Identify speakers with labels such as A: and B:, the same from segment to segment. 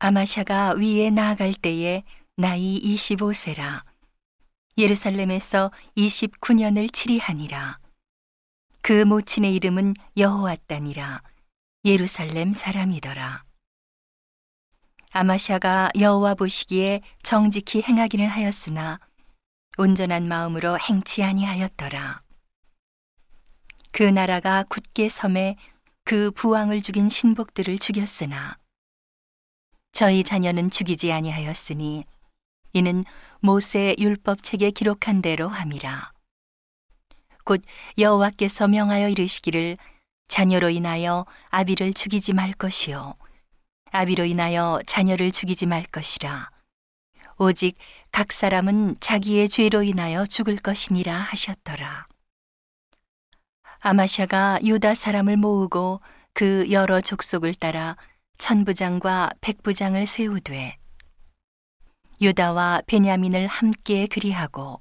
A: 아마샤가 위에 나아갈 때에 나이 25세라. 예루살렘에서 29년을 치리하니라. 그 모친의 이름은 여호와따니라. 예루살렘 사람이더라. 아마샤가 여호와 보시기에 정직히 행하기는 하였으나 온전한 마음으로 행치 아니하였더라. 그 나라가 굳게 섬에 그 부왕을 죽인 신복들을 죽였으나 저희 자녀는 죽이지 아니하였으니 이는 모세 율법 책에 기록한 대로 함이라. 곧 여호와께서 명하여 이르시기를 자녀로 인하여 아비를 죽이지 말 것이요 아비로 인하여 자녀를 죽이지 말 것이라. 오직 각 사람은 자기의 죄로 인하여 죽을 것이니라 하셨더라. 아마샤가 유다 사람을 모으고 그 여러 족속을 따라 천부장과 백부장을 세우되 유다와 베냐민을 함께 그리하고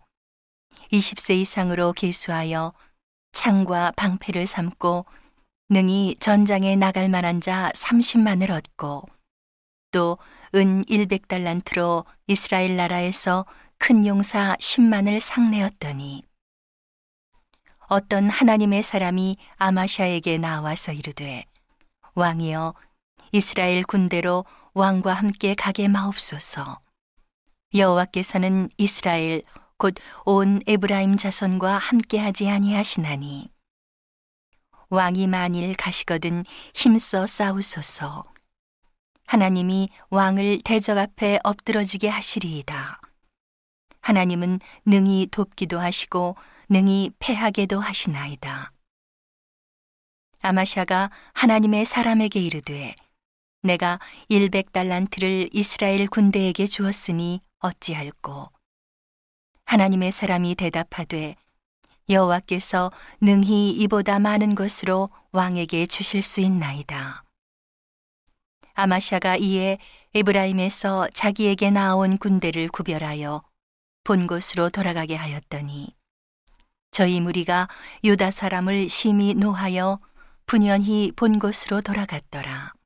A: 20세 이상으로 계수하여 창과 방패를 삼고 능히 전장에 나갈 만한 자 30만을 얻고 또 은 100달란트로 이스라엘 나라에서 큰 용사 10만을 상내었더니 어떤 하나님의 사람이 아마샤에게 나와서 이르되 왕이여 이스라엘 군대로 왕과 함께 가게 마옵소서. 여호와께서는 이스라엘 곧 온 에브라임 자손과 함께하지 아니하시나니. 왕이 만일 가시거든 힘써 싸우소서. 하나님이 왕을 대적 앞에 엎드러지게 하시리이다. 하나님은 능히 돕기도 하시고 능히 패하게도 하시나이다. 아마샤가 하나님의 사람에게 이르되 내가 100달란트를 이스라엘 군대에게 주었으니 어찌할꼬 하나님의 사람이 대답하되 여호와께서 능히 이보다 많은 것으로 왕에게 주실 수 있나이다. 아마샤가 이에 에브라임에서 자기에게 나온 군대를 구별하여 본 곳으로 돌아가게 하였더니 저희 무리가 유다 사람을 심히 노하여 분연히 본 곳으로 돌아갔더라.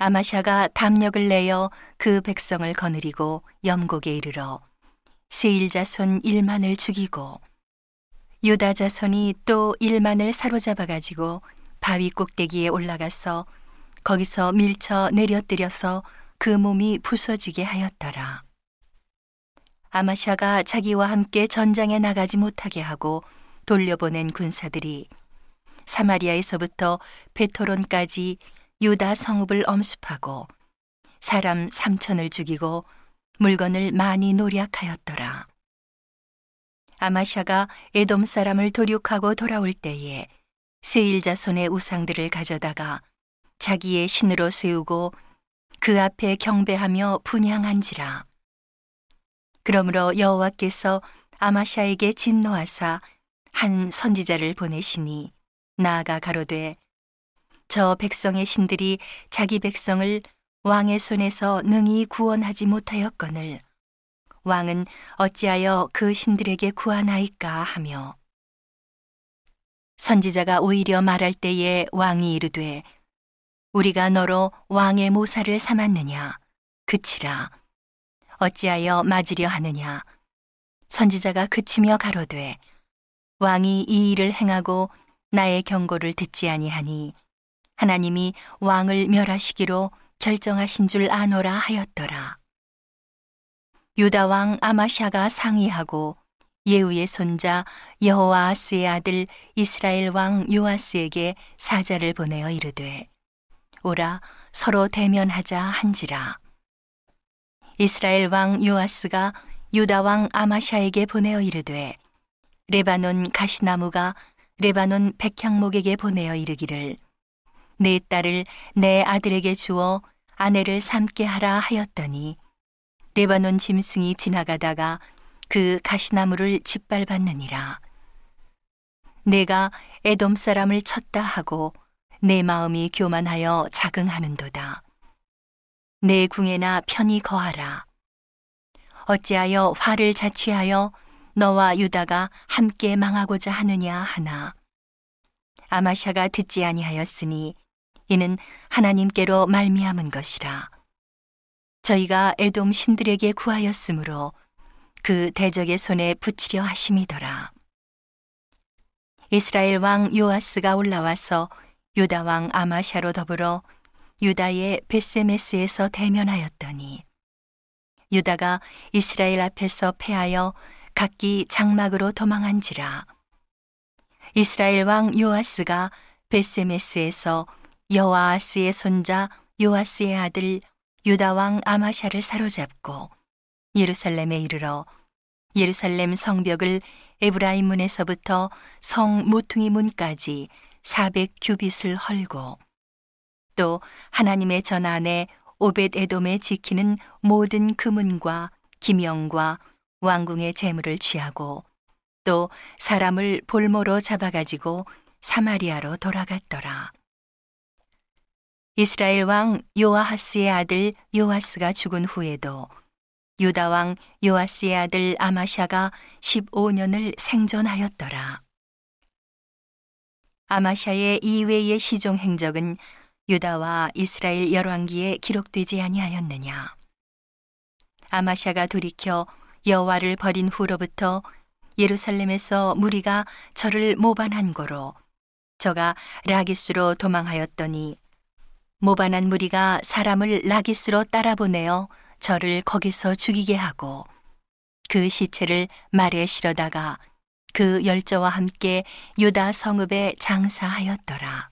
A: 아마샤가 담력을 내어 그 백성을 거느리고 염곡에 이르러 세일 자손 1만을 죽이고 유다 자손이 또 1만을 사로잡아 가지고 바위 꼭대기에 올라가서 거기서 밀쳐 내려뜨려서 그 몸이 부서지게 하였더라. 아마샤가 자기와 함께 전장에 나가지 못하게 하고 돌려보낸 군사들이 사마리아에서부터 베토론까지 유다 성읍을 엄습하고 사람 삼천을 죽이고 물건을 많이 노략하였더라. 아마샤가 에돔 사람을 도륙하고 돌아올 때에 세일 자손의 우상들을 가져다가 자기의 신으로 세우고 그 앞에 경배하며 분향한지라. 그러므로 여호와께서 아마샤에게 진노하사 한 선지자를 보내시니 나아가 가로되 저 백성의 신들이 자기 백성을 왕의 손에서 능히 구원하지 못하였거늘 왕은 어찌하여 그 신들에게 구하나이까 하며 선지자가 오히려 말할 때에 왕이 이르되 우리가 너로 왕의 모사를 삼았느냐? 그치라. 어찌하여 맞으려 하느냐? 선지자가 그치며 가로되 왕이 이 일을 행하고 나의 경고를 듣지 아니하니 하나님이 왕을 멸하시기로 결정하신 줄 아노라 하였더라. 유다 왕 아마샤가 상의하고 예후의 손자 여호아스의 아들 이스라엘 왕 요아스에게 사자를 보내어 이르되 오라 서로 대면하자 한지라. 이스라엘 왕 요아스가 유다 왕 아마샤에게 보내어 이르되 레바논 가시나무가 레바논 백향목에게 보내어 이르기를 내 딸을 내 아들에게 주어 아내를 삼게 하라 하였더니 레바논 짐승이 지나가다가 그 가시나무를 짓밟았느니라. 내가 에돔 사람을 쳤다 하고 내 마음이 교만하여 자긍하는도다. 내 궁에나 편히 거하라. 어찌하여 화를 자취하여 너와 유다가 함께 망하고자 하느냐 하나. 아마샤가 듣지 아니하였으니 이는 하나님께로 말미암은 것이라. 저희가 에돔 신들에게 구하였으므로 그 대적의 손에 붙이려 하심이더라. 이스라엘 왕 요아스가 올라와서 유다 왕 아마샤로 더불어 유다의 베세메스에서 대면하였더니 유다가 이스라엘 앞에서 패하여 각기 장막으로 도망한지라 이스라엘 왕 요아스가 베세메스에서 여호아스의 손자 요아스의 아들 유다 왕 아마샤를 사로잡고 예루살렘에 이르러 예루살렘 성벽을 에브라임 문에서부터 성 모퉁이 문까지 400 규빗을 헐고 또 하나님의 전 안에 오벳 에돔에 지키는 모든 금은과 기명과 왕궁의 재물을 취하고 또 사람을 볼모로 잡아가지고 사마리아로 돌아갔더라. 이스라엘 왕 요아하스의 아들 요아스가 죽은 후에도 유다 왕 요아스의 아들 아마샤가 15년을 생존하였더라. 아마샤의 이외의 시종 행적은 유다와 이스라엘 열왕기에 기록되지 아니하였느냐. 아마샤가 돌이켜 여호와를 버린 후로부터 예루살렘에서 무리가 저를 모반한 거로 저가 라기스로 도망하였더니 모반한 무리가 사람을 라기스로 따라보내어 저를 거기서 죽이게 하고 그 시체를 말에 실어다가 그 열저와 함께 유다 성읍에 장사하였더라.